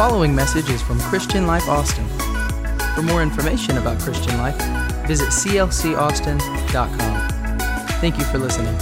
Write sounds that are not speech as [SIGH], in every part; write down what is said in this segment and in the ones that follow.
following message is from Christian Life Austin. For more information about Christian Life, visit clcaustin.com. Thank you for listening.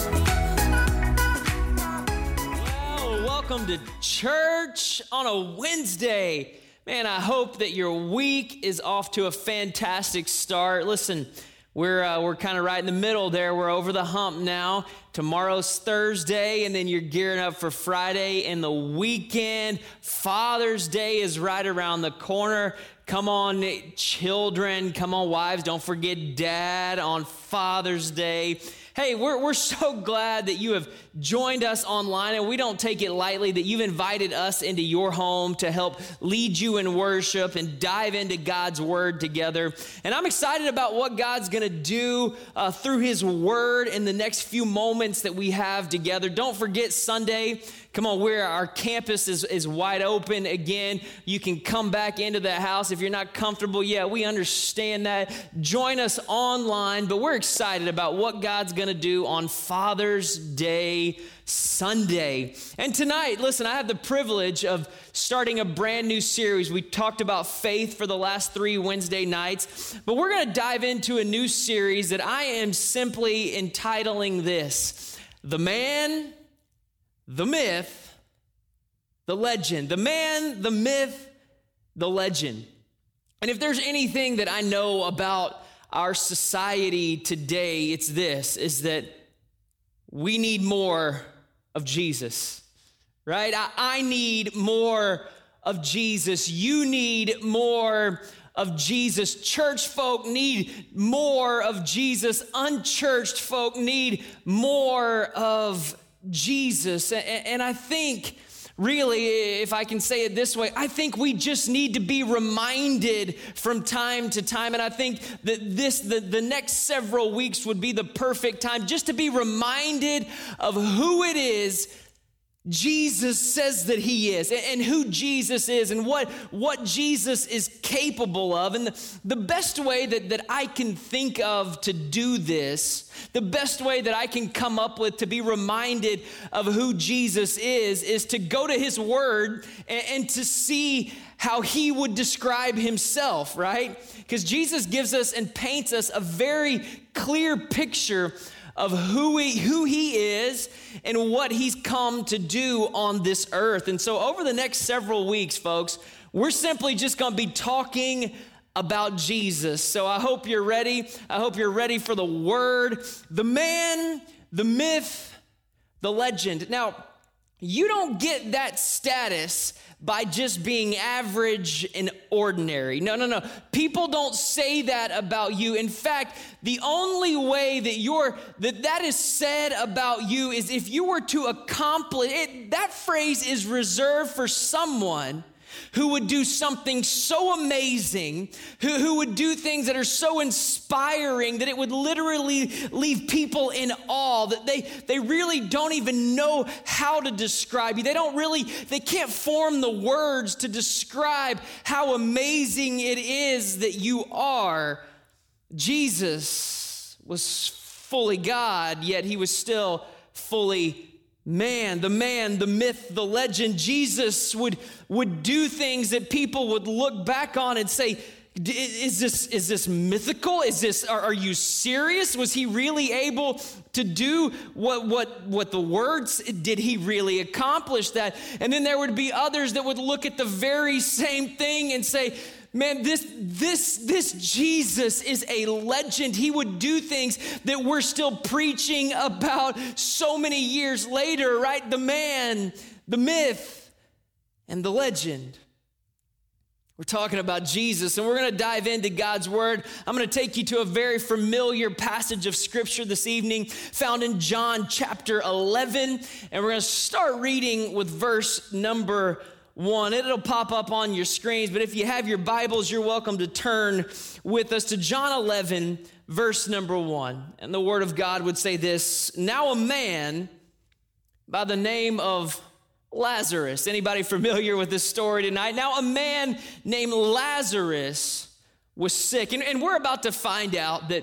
Well, welcome to church on a Wednesday. Man, I hope that your week is off to a fantastic start. Listen, we're, uh, we're kind of right in the middle there. We're over the hump now. Tomorrow's Thursday, and then you're gearing up for Friday and the weekend. Father's Day is right around the corner. Come on, children. Come on, wives. Don't forget dad on Father's Day. Hey, we're, we're so [LAUGHS] glad that you have joined us online, and we don't take it lightly that you've invited us into your home to help lead you in worship and dive into God's Word together. And I'm excited about what God's going to do uh, through His Word in the next few moments that we have together. Don't forget Sunday. Come on, where our campus is, is wide open again. You can come back into the house. If you're not comfortable yet, we understand that. Join us online, but we're excited about what God's going to do on Father's Day Sunday. And tonight, listen, I have the privilege of starting a brand new series. We talked about faith for the last three Wednesday nights, but we're going to dive into a new series that I am simply entitling this The Man the myth, the legend. The man, the myth, the legend. And if there's anything that I know about our society today, it's this is that we need more of Jesus, right? I, I need more of Jesus. You need more of Jesus. Church folk need more of Jesus. Unchurched folk need more of Jesus. And I think, really, if I can say it this way, I think we just need to be reminded from time to time. And I think that this, the, the next several weeks would be the perfect time just to be reminded of who it is Jesus says that he is and who Jesus is and what, what Jesus is capable of. And the, the best way that, that I can think of to do this, the best way that I can come up with to be reminded of who Jesus is, is to go to his word and, and to see how he would describe himself, right? Because Jesus gives us and paints us a very clear picture of who he, who he is and what he's come to do on this earth. And so, over the next several weeks, folks, we're simply just going to be talking about Jesus. So, I hope you're ready. I hope you're ready for the word, the man, the myth, the legend. Now, you don't get that status by just being average and ordinary. No, no, no. People don't say that about you. In fact, the only way that you're that that is said about you is if you were to accomplish it. That phrase is reserved for someone who would do something so amazing, who, who would do things that are so inspiring that it would literally leave people in awe, that they, they really don't even know how to describe you. They don't really, they can't form the words to describe how amazing it is that you are. Jesus was fully God, yet he was still fully man, the man, the myth, the legend, Jesus would, would do things that people would look back on and say, is this, is this mythical? Is this, are, are you serious? Was he really able to do what, what, what the words, did he really accomplish that? And then there would be others that would look at the very same thing and say, man this this this jesus is a legend he would do things that we're still preaching about so many years later right the man the myth and the legend we're talking about Jesus, and we're going to dive into God's Word. I'm going to take you to a very familiar passage of Scripture this evening, found in John chapter 11. And we're going to start reading with verse number 1. It'll pop up on your screens, but if you have your Bibles, you're welcome to turn with us to John 11, verse number 1. And the Word of God would say this Now a man by the name of Lazarus. Anybody familiar with this story tonight? Now, a man named Lazarus was sick. And, and, we're about to find out that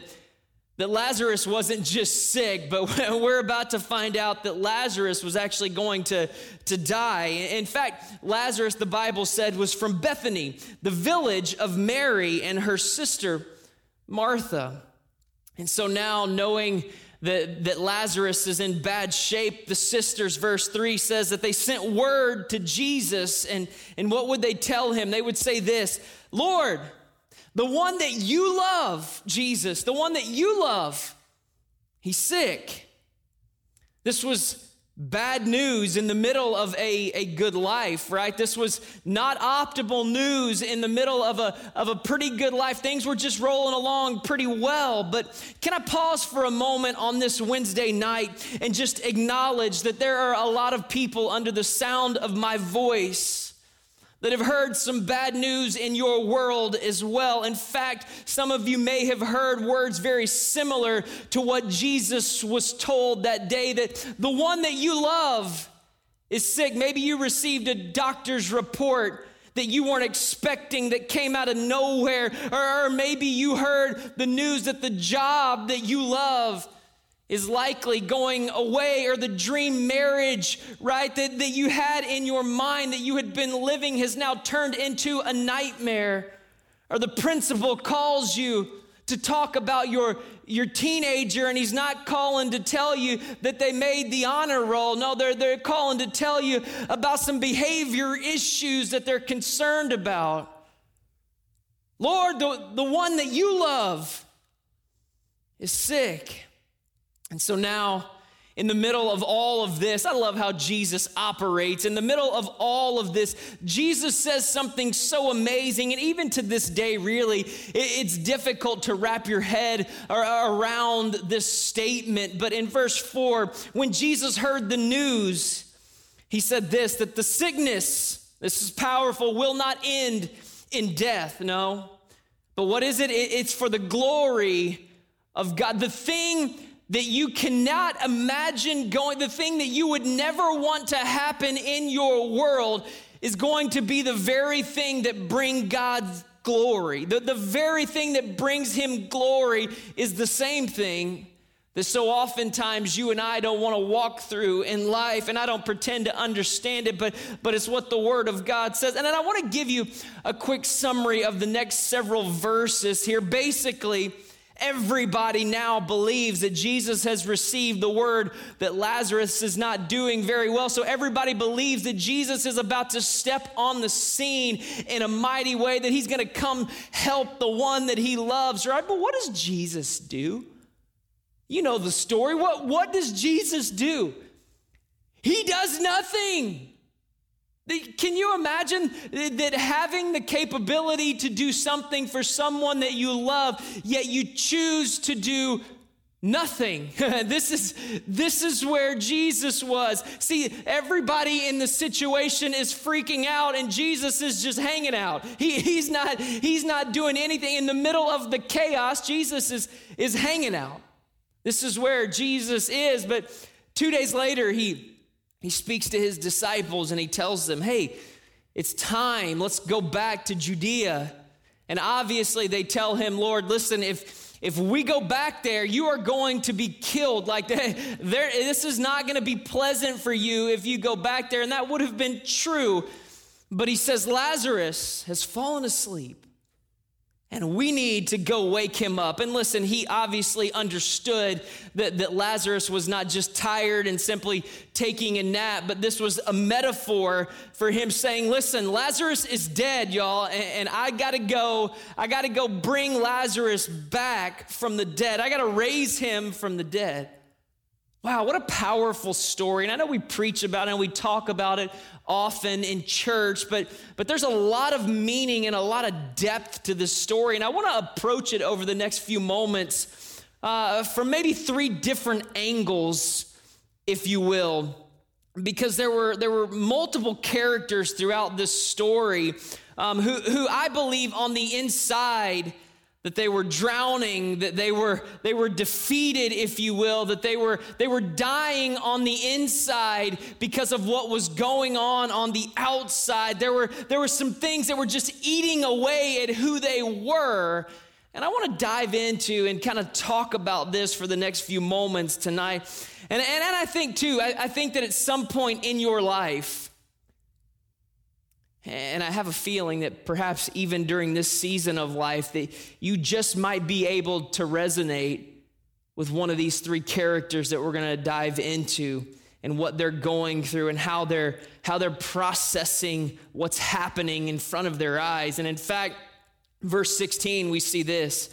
that Lazarus wasn't just sick, but [LAUGHS] we're about to find out that Lazarus was actually going to, to die. In fact, Lazarus, the Bible said, was from Bethany, the village of Mary and her sister Martha. And so now, knowing that, that Lazarus is in bad shape, the sisters, verse 3 says that they sent word to Jesus. And, and what would they tell him? They would say this Lord, the one that you love, Jesus, the one that you love, he's sick. This was bad news in the middle of a, a good life, right? This was not optimal news in the middle of a, of a pretty good life. Things were just rolling along pretty well. But can I pause for a moment on this Wednesday night and just acknowledge that there are a lot of people under the sound of my voice that have heard some bad news in your world as well. In fact, some of you may have heard words very similar to what Jesus was told that day that the one that you love is sick. Maybe you received a doctor's report that you weren't expecting that came out of nowhere, or, maybe you heard the news that the job that you love is likely going away, or the dream marriage, right, that, that you had in your mind that you had been living has now turned into a nightmare. Or the principal calls you to talk about your, your teenager, and he's not calling to tell you that they made the honor roll. No, they're, they're calling to tell you about some behavior issues that they're concerned about. Lord, the, the one that you love is sick. And so now, in the middle of all of this, I love how Jesus operates. In the middle of all of this, Jesus says something so amazing. And even to this day, really, it's difficult to wrap your head around this statement. But in verse 4, when Jesus heard the news, he said this that the sickness, this is powerful, will not end in death. No. But what is it? It's for the glory of God. The thing that you cannot imagine going, the thing that you would never want to happen in your world is going to be the very thing that bring God's glory. The, the very thing that brings him glory is the same thing that so oftentimes you and I don't want to walk through in life, and I don't pretend to understand it, but, but it's what the Word of God says. And then I want to give you a quick summary of the next several verses here. Basically, Everybody now believes that Jesus has received the word that Lazarus is not doing very well. So everybody believes that Jesus is about to step on the scene in a mighty way, that he's going to come help the one that he loves, right? But what does Jesus do? You know the story. What, what does Jesus do? He does nothing. Can you imagine that having the capability to do something for someone that you love, yet you choose to do nothing? [LAUGHS] this, is, this is where Jesus was. See, everybody in the situation is freaking out, and Jesus is just hanging out. He, he's, not, he's not doing anything. In the middle of the chaos, Jesus is, is hanging out. This is where Jesus is. But two days later, he he speaks to his disciples and he tells them, hey, it's time. Let's go back to Judea. And obviously, they tell him, Lord, listen, if, if we go back there, you are going to be killed. Like, [LAUGHS] there, this is not going to be pleasant for you if you go back there. And that would have been true. But he says, Lazarus has fallen asleep. And we need to go wake him up. And listen, he obviously understood that, that Lazarus was not just tired and simply taking a nap, but this was a metaphor for him saying, Listen, Lazarus is dead, y'all, and, and I gotta go, I gotta go bring Lazarus back from the dead. I gotta raise him from the dead. Wow, what a powerful story. And I know we preach about it and we talk about it often in church, but, but there's a lot of meaning and a lot of depth to this story. And I want to approach it over the next few moments uh, from maybe three different angles, if you will, because there were, there were multiple characters throughout this story um, who, who I believe on the inside that they were drowning that they were they were defeated if you will that they were they were dying on the inside because of what was going on on the outside there were there were some things that were just eating away at who they were And I want to dive into and kind of talk about this for the next few moments tonight. And, and, and I think, too, I, I think that at some point in your life, and I have a feeling that perhaps even during this season of life, that you just might be able to resonate with one of these three characters that we're going to dive into and what they're going through and how they're how they're processing what's happening in front of their eyes. And in fact, verse 16 we see this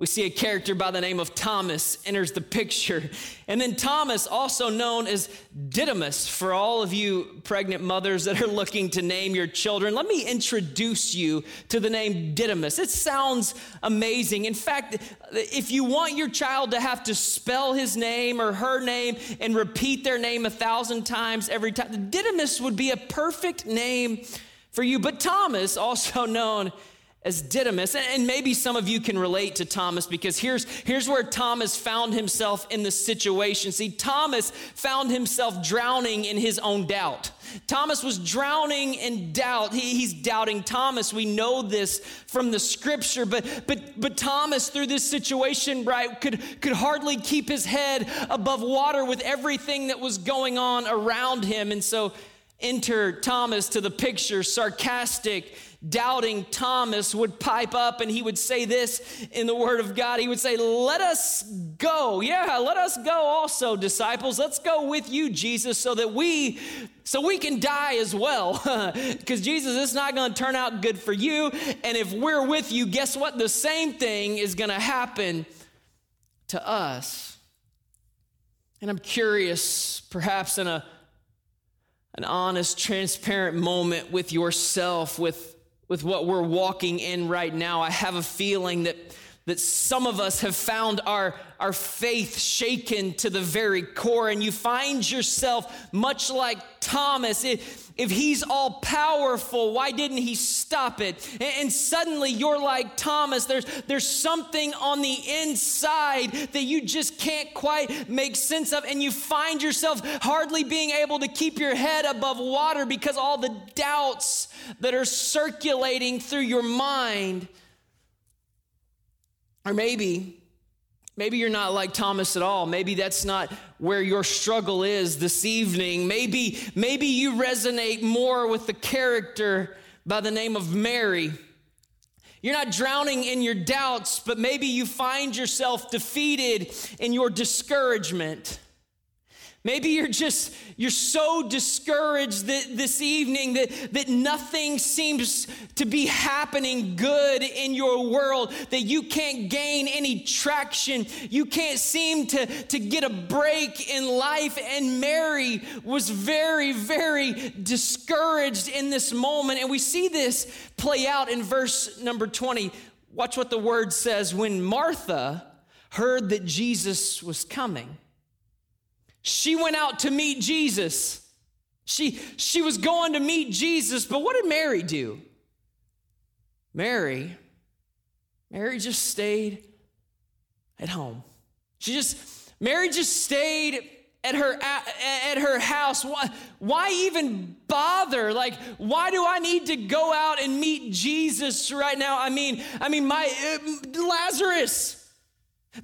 we see a character by the name of Thomas enters the picture. And then Thomas, also known as Didymus, for all of you pregnant mothers that are looking to name your children, let me introduce you to the name Didymus. It sounds amazing. In fact, if you want your child to have to spell his name or her name and repeat their name a thousand times every time, Didymus would be a perfect name for you. But Thomas, also known as Didymus. And maybe some of you can relate to Thomas because here's, here's where Thomas found himself in the situation. See, Thomas found himself drowning in his own doubt. Thomas was drowning in doubt. He, he's doubting Thomas. We know this from the scripture, but, but, but Thomas, through this situation, right, could, could hardly keep his head above water with everything that was going on around him. And so enter Thomas to the picture, sarcastic doubting Thomas would pipe up and he would say this in the Word of God. He would say, Let us go. Yeah, let us go also, disciples. Let's go with you, Jesus, so that we so we can die as well [LAUGHS] because jesus it's not going to turn out good for you and if we're with you guess what the same thing is going to happen to us and i'm curious perhaps in a an honest transparent moment with yourself with with what we're walking in right now, I have a feeling that, that some of us have found our, our faith shaken to the very core, and you find yourself much like Thomas. If, if he's all powerful, why didn't he stop it? And, and suddenly you're like Thomas. There's, there's something on the inside that you just can't quite make sense of, and you find yourself hardly being able to keep your head above water because all the doubts that are circulating through your mind. Or maybe Maybe you're not like Thomas at all. Maybe that's not where your struggle is this evening. Maybe, maybe you resonate more with the character by the name of Mary. You're not drowning in your doubts, but maybe you find yourself defeated in your discouragement. Maybe you're just, you're so discouraged that this evening that, that nothing seems to be happening good in your world, that you can't gain any traction. You can't seem to, to get a break in life. And Mary was very, very discouraged in this moment. And we see this play out in verse number 20. Watch what the word says. When Martha heard that Jesus was coming, she went out to meet Jesus. She, she was going to meet Jesus, but what did Mary do? Mary, Mary just stayed at home. She just, Mary just stayed at her at, her house why, why even bother like why do i need to go out and meet jesus right now i mean i mean my uh, lazarus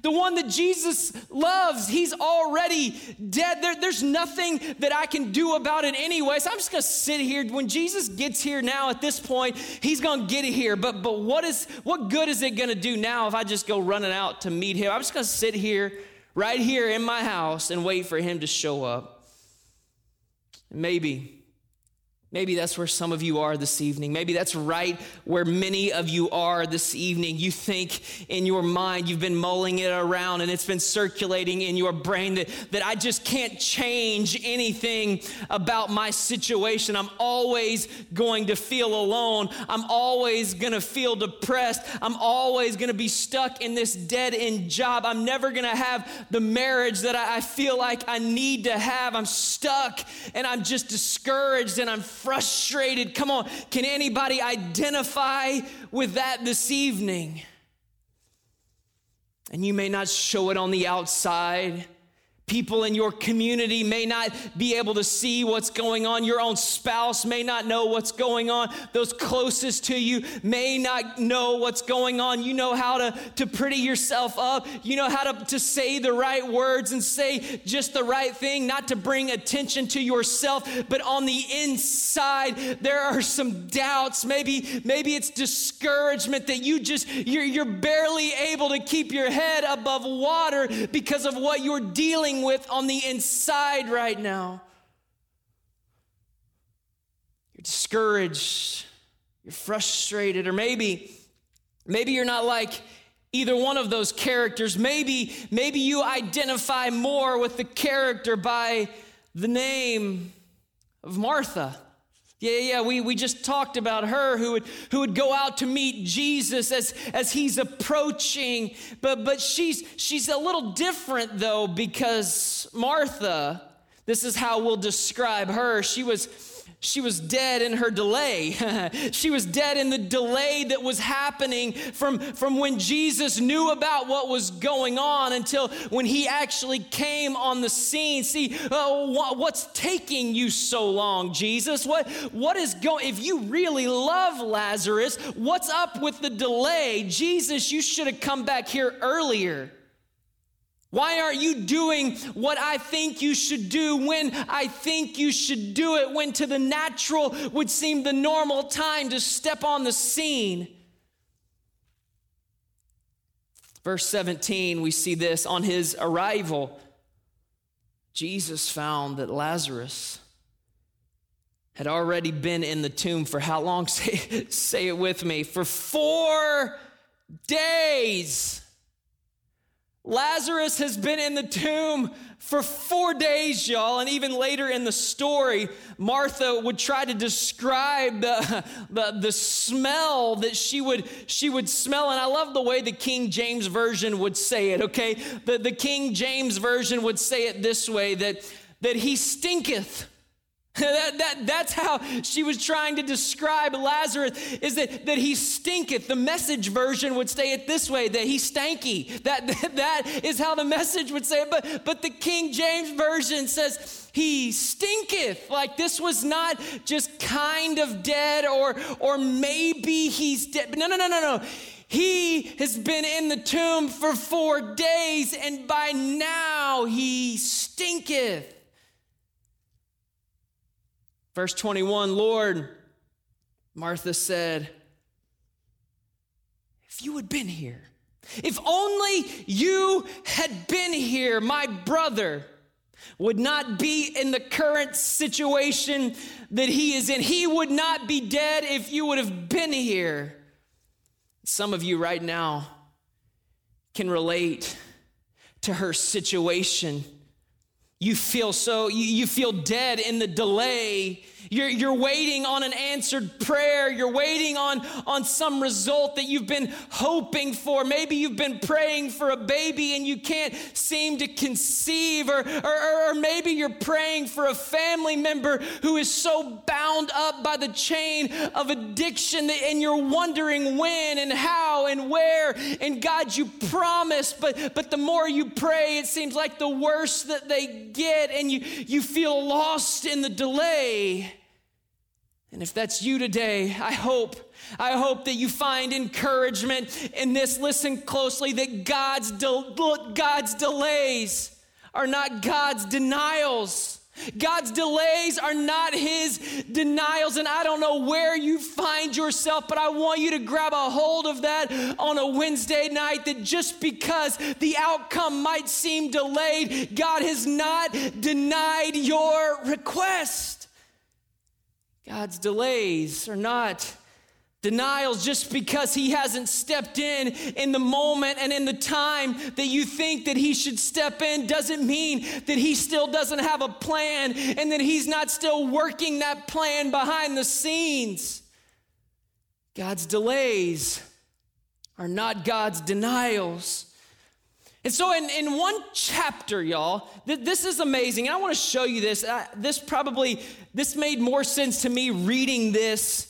the one that Jesus loves, he's already dead. There, there's nothing that I can do about it anyway. So I'm just gonna sit here. When Jesus gets here now at this point, he's gonna get here. But but what is what good is it gonna do now if I just go running out to meet him? I'm just gonna sit here, right here in my house, and wait for him to show up. Maybe Maybe that's where some of you are this evening. Maybe that's right where many of you are this evening. You think in your mind, you've been mulling it around and it's been circulating in your brain that, that I just can't change anything about my situation. I'm always going to feel alone. I'm always going to feel depressed. I'm always going to be stuck in this dead end job. I'm never going to have the marriage that I, I feel like I need to have. I'm stuck and I'm just discouraged and I'm frustrated. Come on, can anybody identify with that this evening? And you may not show it on the outside, People in your community may not be able to see what's going on. Your own spouse may not know what's going on. Those closest to you may not know what's going on. You know how to, to pretty yourself up. You know how to, to say the right words and say just the right thing, not to bring attention to yourself, but on the inside, there are some doubts. Maybe, maybe it's discouragement that you just, you're, you're barely able to keep your head above water because of what you're dealing dealing with on the inside right now. You're discouraged, you're frustrated, or maybe, maybe you're not like either one of those characters. Maybe, maybe you identify more with the character by the name of Martha. Yeah, yeah, we, we just talked about her who would, who would go out to meet Jesus as, as he's approaching. But, but she's, she's a little different though, because Martha, this is how we'll describe her. She was, she was dead in her delay. [LAUGHS] she was dead in the delay that was happening from, from when Jesus knew about what was going on until when he actually came on the scene. See, uh, what's taking you so long, Jesus? What, what is going, if you really love Lazarus, what's up with the delay? Jesus, you should have come back here earlier. Why aren't you doing what I think you should do when I think you should do it, when to the natural would seem the normal time to step on the scene? Verse 17, we see this on his arrival. Jesus found that Lazarus had already been in the tomb for how long? [LAUGHS] Say, say it with me. For four days. Lazarus has been in the tomb for four days, y'all. And even later in the story, Martha would try to describe the, [LAUGHS] the, the, smell that she would, she would smell. And I love the way the King James Version would say it, okay? The, the King James Version would say it this way that, that he stinketh. [LAUGHS] that, that, that's how she was trying to describe Lazarus, is that, that he stinketh. The message version would say it this way, that he stanky. That, [LAUGHS] that, that is how the message would say it. But, but the King James version says he stinketh. Like this was not just kind of dead or, or maybe he's dead. No, no, no, no, no. He has been in the tomb for four days and by now he stinketh. Verse 21 Lord, Martha said, if you had been here, if only you had been here, my brother would not be in the current situation that he is in. He would not be dead if you would have been here. Some of you right now can relate to her situation you feel so, you, feel dead in the delay. You're, you're waiting on an answered prayer. You're waiting on, on some result that you've been hoping for. Maybe you've been praying for a baby and you can't seem to conceive, or, or, or maybe you're praying for a family member who is so bound up by the chain of addiction that, and you're wondering when and how and where. And God, you promised, but, but the more you pray, it seems like the worse that they get and you, you feel lost in the delay. And if that's you today, I hope, I hope that you find encouragement in this. Listen closely that God's, de- God's delays are not God's denials. God's delays are not his denials. And I don't know where you find yourself, but I want you to grab a hold of that on a Wednesday night that just because the outcome might seem delayed, God has not denied your request. God's delays are not Denials just because he hasn't stepped in in the moment and in the time that you think that he should step in doesn't mean that he still doesn't have a plan and that he's not still working that plan behind the scenes. God's delays are not God's denials. And so, in, in one chapter, y'all, th- this is amazing. I want to show you this. This probably, this made more sense to me reading this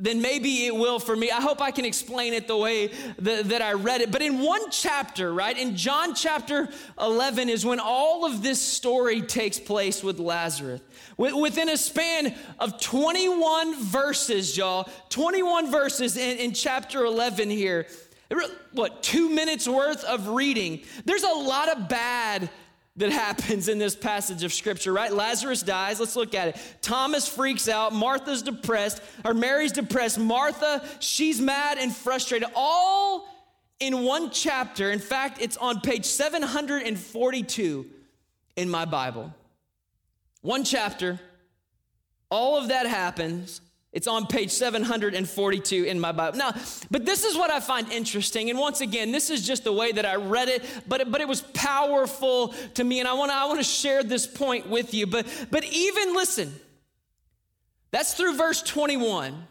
then maybe it will for me. I hope I can explain it the way that, that, I read it. But in one chapter, right, in John chapter 11 is when all of this story takes place with Lazarus. Within a span of 21 verses, y'all, 21 verses in, in chapter 11 here, what, two minutes worth of reading. There's a lot of bad that [LAUGHS] happens in this passage of scripture, right? Lazarus dies. Let's look at it. Thomas freaks out. Martha's depressed, or Mary's depressed. Martha, she's mad and frustrated. All in one chapter. In fact, it's on page 742 in my Bible. One chapter. All of that happens. It's on page 742 in my Bible. Now, but this is what I find interesting. And once again, this is just the way that I read it, but it, but it was powerful to me. And I want to I want to share this point with you. But but even listen, that's through verse 21.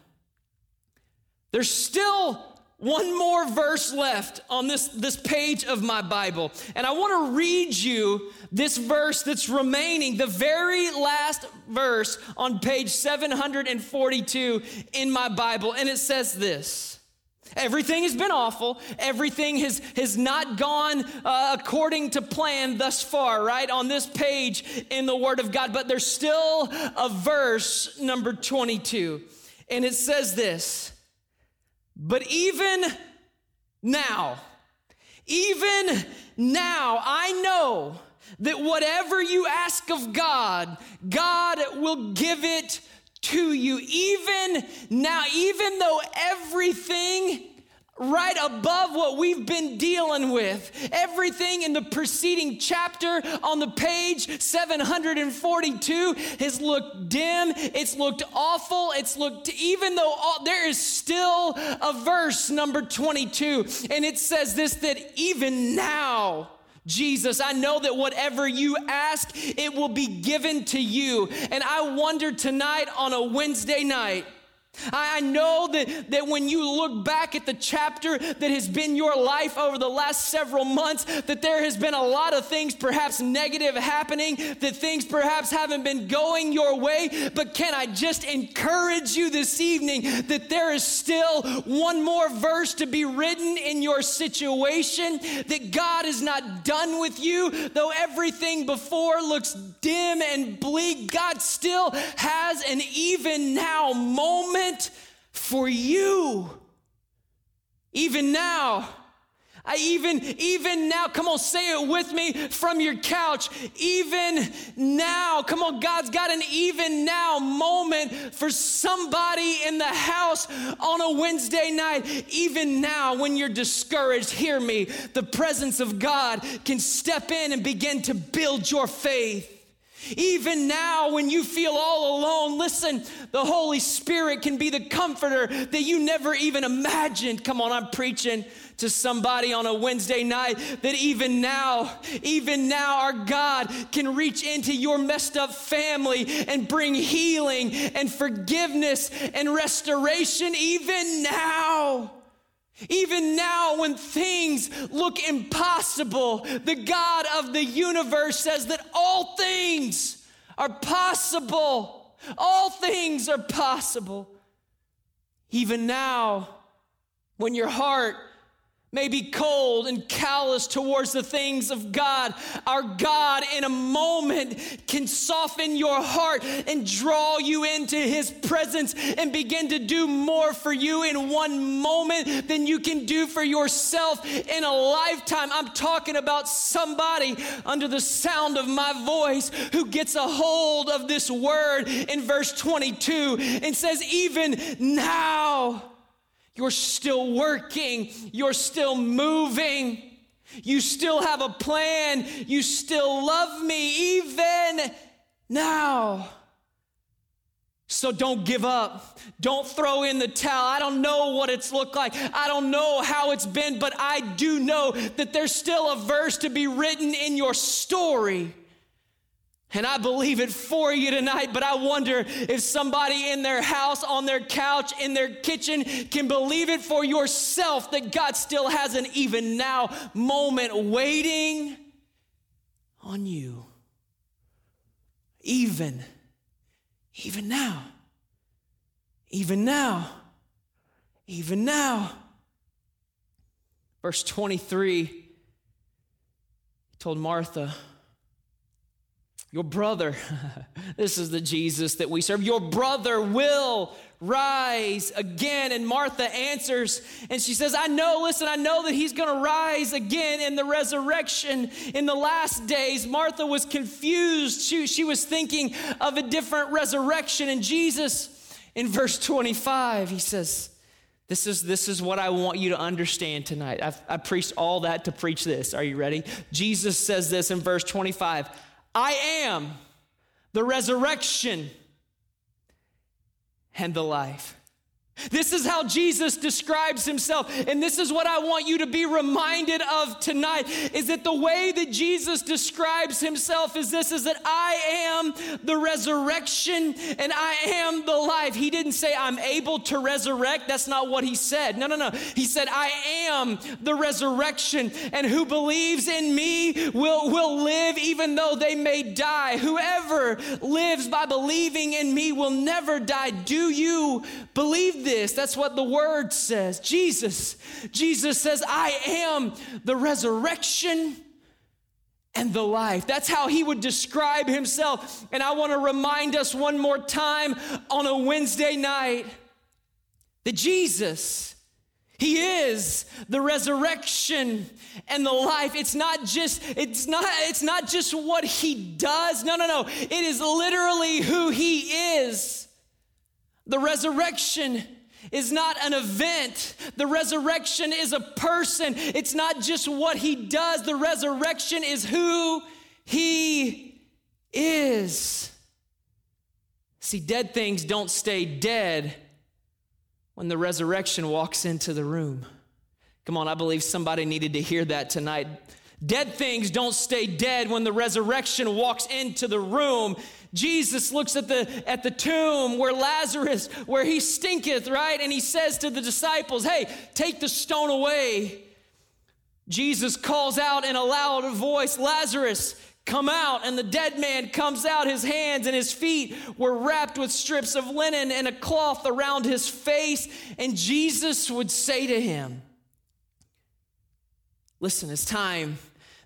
There's still one more verse left on this, this page of my Bible. And I want to read you this verse that's remaining, the very last verse on page 742 in my Bible. And it says this. Everything has been awful. Everything has, has not gone uh, according to plan thus far, right? On this page in the Word of God. But there's still a verse, number 22. And it says this but even now, even now, I know that whatever you ask of God, God will give it to you. Even now, even though everything right above what we've been dealing with. Everything in the preceding chapter on the page 742 has looked dim, it's looked awful, it's looked, even though all, there is still a verse, number 22, and it says this that even now, Jesus, I know that whatever you ask, it will be given to you. And I wonder tonight on a Wednesday night, I know that, that when you look back at the chapter that has been your life over the last several months, that there has been a lot of things perhaps negative happening, that things perhaps haven't been going your way. But can I just encourage you this evening that there is still one more verse to be written in your situation, that God is not done with you, though everything before looks dim and bleak, God still has an even now moment for you. Even now, I even, even now, come on, say it with me from your couch. Even now, come on, God's got an even now moment for somebody in the house on a Wednesday night. Even now, when you're discouraged, hear me. The presence of God can step in and begin to build your faith. Even now, when you feel all alone, listen, the Holy Spirit can be the comforter that you never even imagined. Come on, I'm preaching to somebody on a Wednesday night that even now, even now, our God can reach into your messed up family and bring healing and forgiveness and restoration, even now. Even now, when things look impossible, the God of the universe says that all things are possible. All things are possible. Even now, when your heart may be cold and callous towards the things of God, our God in a moment can soften your heart and draw you into His presence and begin to do more for you in one moment than you can do for yourself in a lifetime. I'm talking about somebody under the sound of my voice who gets a hold of this word in verse 22 and says, Even now, you're still working. You're still moving. You still have a plan. You still love me even now. So don't give up. Don't throw in the towel. I don't know what it's looked like. I don't know how it's been, but I do know that there's still a verse to be written in your story. And I believe it for you tonight, but I wonder if somebody in their house, on their couch, in their kitchen can believe it for yourself that God still has an even now moment waiting on you. Even, even now, even now. even now. Verse 23, he told Martha, Your brother, [LAUGHS] this is the Jesus that we serve, your brother will rise again. And Martha answers and she says, I know, listen, I know that he's going to rise again in the resurrection in the last days. Martha was confused. She, she was thinking of a different resurrection. And Jesus, in verse 25, he says, this is, this is what I want you to understand tonight. I've, I preached all that to preach this. Are you ready? Jesus says this in verse 25 I am the resurrection and the life. This is how Jesus describes himself. And this is what I want you to be reminded of tonight is that the way that Jesus describes himself is this is that I am the resurrection and I am the life. He didn't say I'm able to resurrect. That's not what he said. No, no, no. He said I am the resurrection and who believes in me will will live even though they may die. Whoever lives by believing in me will never die. Do you believe this? This. That's what the word says. Jesus, Jesus says, I am the resurrection and the life. That's how he would describe himself. And I want to remind us one more time on a Wednesday night that Jesus, he is the resurrection and the life. It's not just it's not it's not just what he does. No, no, no. It is literally who he is. The resurrection is not an event. The resurrection is a person. It's not just what he does. The resurrection is who he is. See, dead things don't stay dead when the resurrection walks into the room. Come on, I believe somebody needed to hear that tonight. Dead things don't stay dead when the resurrection walks into the room. Jesus looks at the at the tomb where Lazarus, where he stinketh, right? And he says to the disciples, Hey, take the stone away. Jesus calls out in a loud voice, Lazarus, come out. And the dead man comes out. His hands and his feet were wrapped with strips of linen and a cloth around his face. And Jesus would say to him, Listen, it's time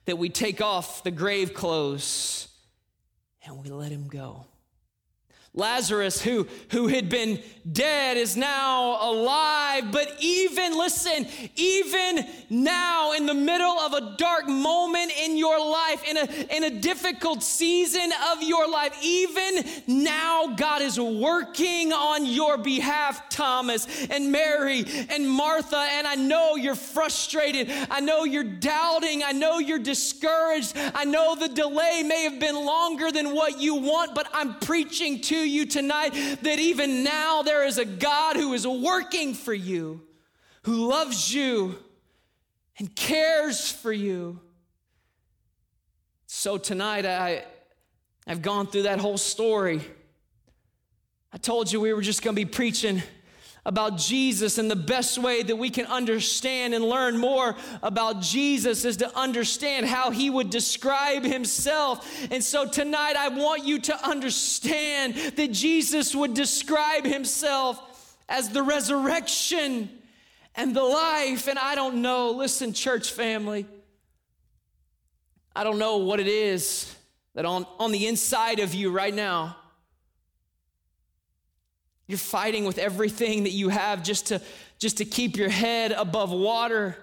that we take off the grave clothes and we let him go. Lazarus, who, who had been dead, is now alive. But even, listen, even now, in the middle of a dark moment in your life, in a, in a difficult season of your life, even now, God is working on your behalf, Thomas and Mary and Martha. And I know you're frustrated. I know you're doubting. I know you're discouraged. I know the delay may have been longer than what you want, but I'm preaching to you tonight that even now there is a God who is working for you, who loves you and cares for you. So tonight I I've gone through that whole story. I told you we were just going to be preaching about Jesus, and the best way that we can understand and learn more about Jesus is to understand how he would describe himself. And so tonight, I want you to understand that Jesus would describe himself as the resurrection and the life. And I don't know, listen, church family, I don't know what it is that on, on the inside of you right now you're fighting with everything that you have just to, just to keep your head above water.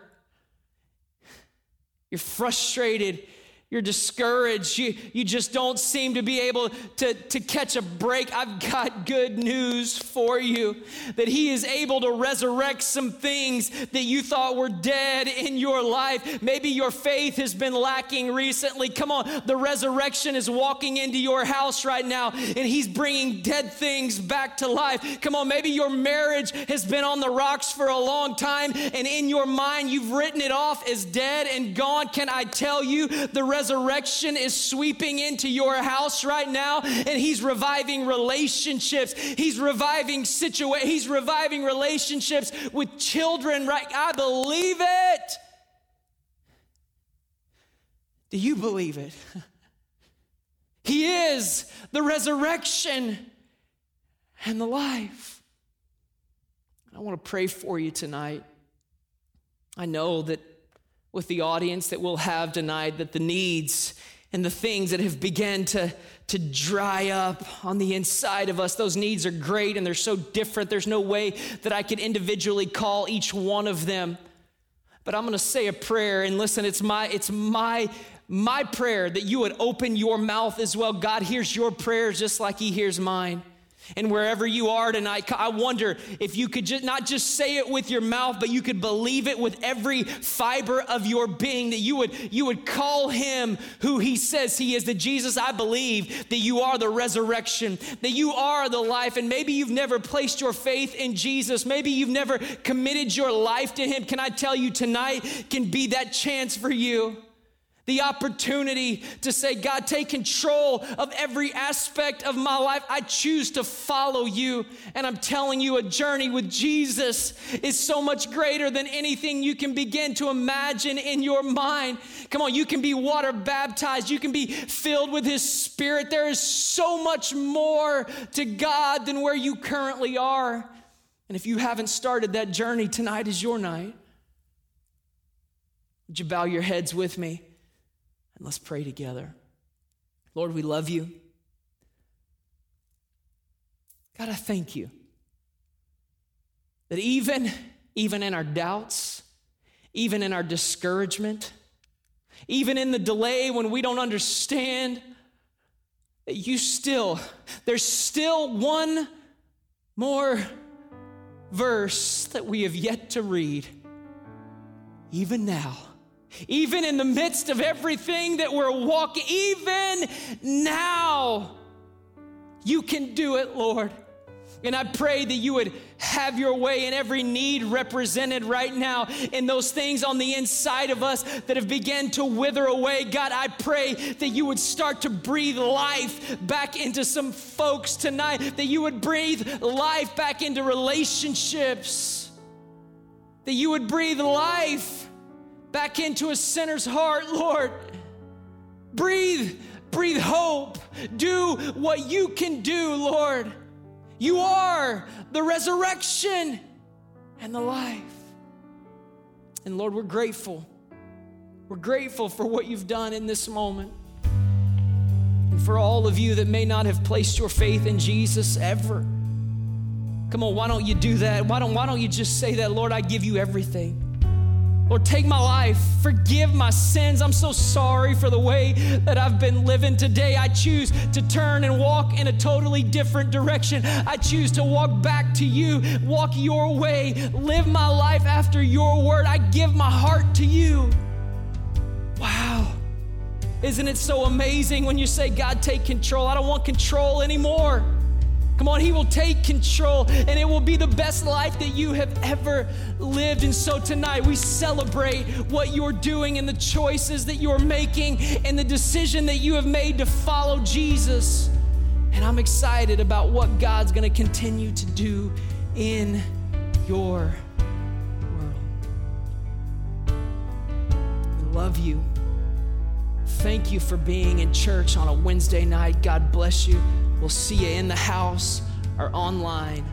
You're frustrated you're discouraged. You, you just don't seem to be able to, to catch a break. I've got good news for you that He is able to resurrect some things that you thought were dead in your life. Maybe your faith has been lacking recently. Come on, the resurrection is walking into your house right now and He's bringing dead things back to life. Come on, maybe your marriage has been on the rocks for a long time and in your mind you've written it off as dead and gone. Can I tell you the resurrection is sweeping into your house right now and he's reviving relationships. He's reviving situations. He's reviving relationships with children, right? I believe it. Do you believe it? [LAUGHS] He is the resurrection and the life. I want to pray for you tonight. I know that with the audience that we'll have tonight, that the needs and the things that have begun to, to dry up on the inside of us, those needs are great and they're so different. There's no way that I could individually call each one of them. But I'm going to say a prayer and listen, it's my it's my my prayer that you would open your mouth as well. God hears your prayers just like he hears mine. And wherever you are tonight, I wonder if you could just not just say it with your mouth, but you could believe it with every fiber of your being that you would you would call him who he says he is. That Jesus, I believe that you are the resurrection, that you are the life. And maybe you've never placed your faith in Jesus. Maybe you've never committed your life to him. Can I tell you tonight can be that chance for you? The opportunity to say, God, take control of every aspect of my life. I choose to follow you. And I'm telling you, a journey with Jesus is so much greater than anything you can begin to imagine in your mind. Come on, you can be water baptized, you can be filled with His Spirit. There is so much more to God than where you currently are. And if you haven't started that journey, tonight is your night. Would you bow your heads with me? And let's pray together. Lord, we love you. God, I thank you that even, even in our doubts, even in our discouragement, even in the delay when we don't understand, that you still, there's still one more verse that we have yet to read. Even now, even in the midst of everything that we're walking, even now, you can do it, Lord. And I pray that you would have your way in every need represented right now in those things on the inside of us that have begun to wither away. God, I pray that you would start to breathe life back into some folks tonight, that you would breathe life back into relationships, that you would breathe life back into a sinner's heart, Lord. Breathe, breathe hope. Do what you can do, Lord. You are the resurrection and the life. And Lord, we're grateful. We're grateful for what you've done in this moment. And for all of you that may not have placed your faith in Jesus ever. Come on, why don't you do that? Why don't, why don't you just say that, Lord, I give you everything? Lord, take my life. Forgive my sins. I'm so sorry for the way that I've been living today. I choose to turn and walk in a totally different direction. I choose to walk back to you, walk your way, live my life after your word. I give my heart to you. Wow. Isn't it so amazing when you say, God, take control? I don't want control anymore. Come on, He will take control and it will be the best life that you have ever lived. And so tonight we celebrate what you're doing and the choices that you're making and the decision that you have made to follow Jesus. And I'm excited about what God's going to continue to do in your world. We love you. Thank you for being in church on a Wednesday night. God bless you. We'll see you in the house or online.